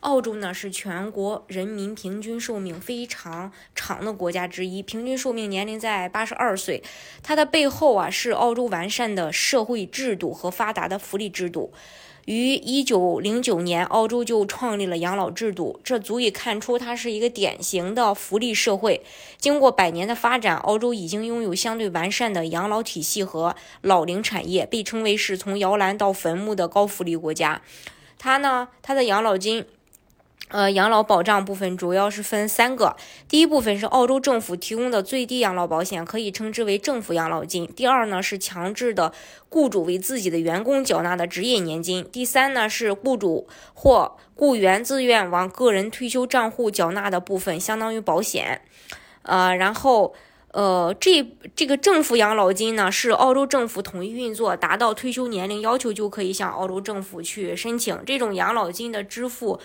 澳洲呢是全国人民平均寿命非常长的国家之一，平均寿命年龄在八十二岁。它的背后啊是澳洲完善的社会制度和发达的福利制度。于一九零九年，澳洲就创立了养老制度，这足以看出它是一个典型的福利社会。经过百年的发展，澳洲已经拥有相对完善的养老体系和老龄产业，被称为是从摇篮到坟墓的高福利国家。它呢，它的养老金。呃，养老保障部分主要是分三个。第一部分是澳洲政府提供的最低养老保险，可以称之为政府养老金。第二呢是强制的雇主为自己的员工缴纳的职业年金。第三呢是雇主或雇员自愿往个人退休账户缴纳的部分，相当于保险。呃，然后呃，这这个政府养老金呢是澳洲政府统一运作，达到退休年龄要求就可以向澳洲政府去申请这种养老金的支付。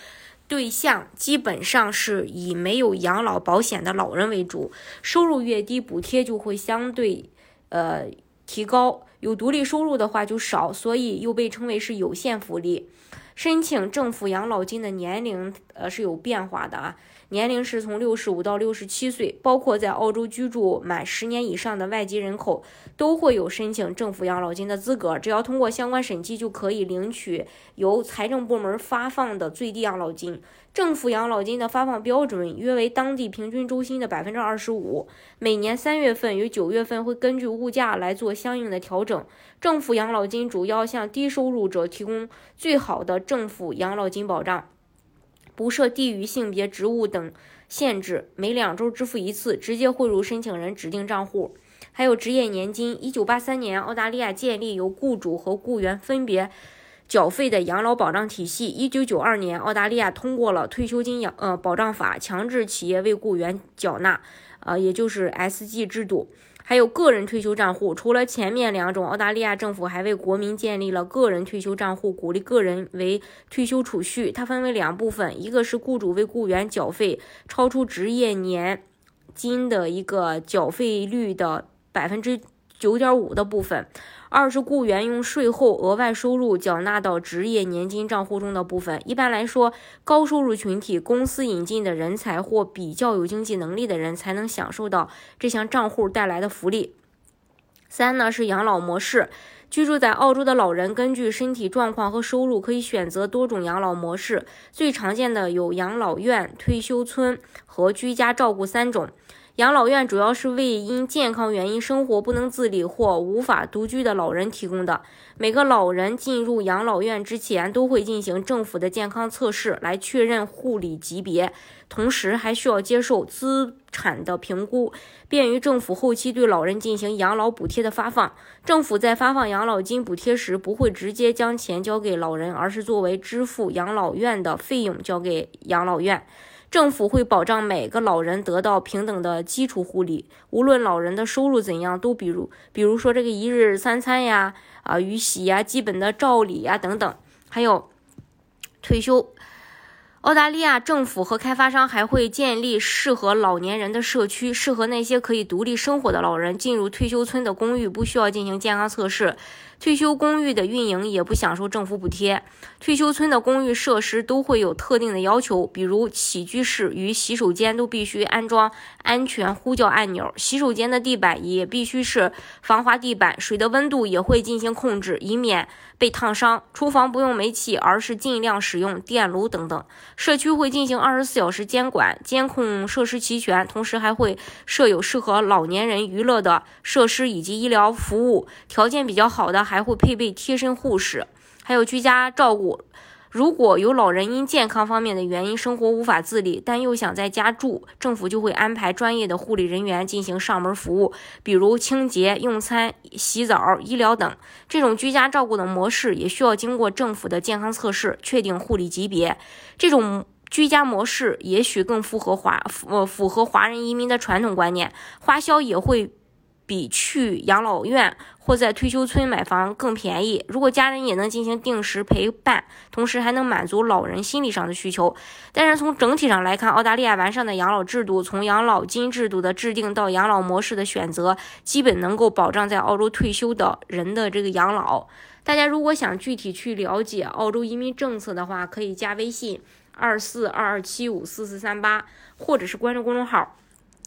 对象基本上是以没有养老保险的老人为主，收入越低，补贴就会相对呃提高；有独立收入的话就少，所以又被称为是有限福利。申请政府养老金的年龄呃是有变化的啊。年龄是从六十五到六十七岁，包括在澳洲居住满十年以上的外籍人口都会有申请政府养老金的资格。只要通过相关审计，就可以领取由财政部门发放的最低养老金。政府养老金的发放标准约为当地平均周薪的百分之二十五，每年三月份与九月份会根据物价来做相应的调整。政府养老金主要向低收入者提供最好的政府养老金保障。不设地域、性别、职务等限制，每两周支付一次，直接汇入申请人指定账户。还有职业年金。一九八三年，澳大利亚建立由雇主和雇员分别缴费的养老保障体系。一九九二年，澳大利亚通过了退休金养呃保障法，强制企业为雇员缴纳，呃，也就是 SG 制度。还有个人退休账户，除了前面两种，澳大利亚政府还为国民建立了个人退休账户，鼓励个人为退休储蓄。它分为两部分，一个是雇主为雇员缴费超出职业年金的一个缴费率的百分之九点五的部分。二是雇员用税后额外收入缴纳到职业年金账户中的部分。一般来说，高收入群体、公司引进的人才或比较有经济能力的人才能享受到这项账户带来的福利。三呢是养老模式，居住在澳洲的老人根据身体状况和收入可以选择多种养老模式，最常见的有养老院、退休村和居家照顾三种。养老院主要是为因健康原因生活不能自理或无法独居的老人提供的。每个老人进入养老院之前都会进行政府的健康测试，来确认护理级别，同时还需要接受资产的评估，便于政府后期对老人进行养老补贴的发放。政府在发放养老金补贴时，不会直接将钱交给老人，而是作为支付养老院的费用交给养老院。政府会保障每个老人得到平等的基础护理，无论老人的收入怎样，都比如，比如说这个一日三餐呀，啊，雨洗呀，基本的照理呀等等，还有退休。澳大利亚政府和开发商还会建立适合老年人的社区，适合那些可以独立生活的老人进入退休村的公寓，不需要进行健康测试。退休公寓的运营也不享受政府补贴。退休村的公寓设施都会有特定的要求，比如起居室与洗手间都必须安装安全呼叫按钮，洗手间的地板也必须是防滑地板，水的温度也会进行控制，以免被烫伤。厨房不用煤气，而是尽量使用电炉等等。社区会进行二十四小时监管，监控设施齐全，同时还会设有适合老年人娱乐的设施以及医疗服务。条件比较好的还。还会配备贴身护士，还有居家照顾。如果有老人因健康方面的原因生活无法自理，但又想在家住，政府就会安排专业的护理人员进行上门服务，比如清洁、用餐、洗澡、医疗等。这种居家照顾的模式也需要经过政府的健康测试，确定护理级别。这种居家模式也许更符合华呃符合华人移民的传统观念，花销也会。比去养老院或在退休村买房更便宜。如果家人也能进行定时陪伴，同时还能满足老人心理上的需求。但是从整体上来看，澳大利亚完善的养老制度，从养老金制度的制定到养老模式的选择，基本能够保障在澳洲退休的人的这个养老。大家如果想具体去了解澳洲移民政策的话，可以加微信二四二二七五四四三八，或者是关注公众号。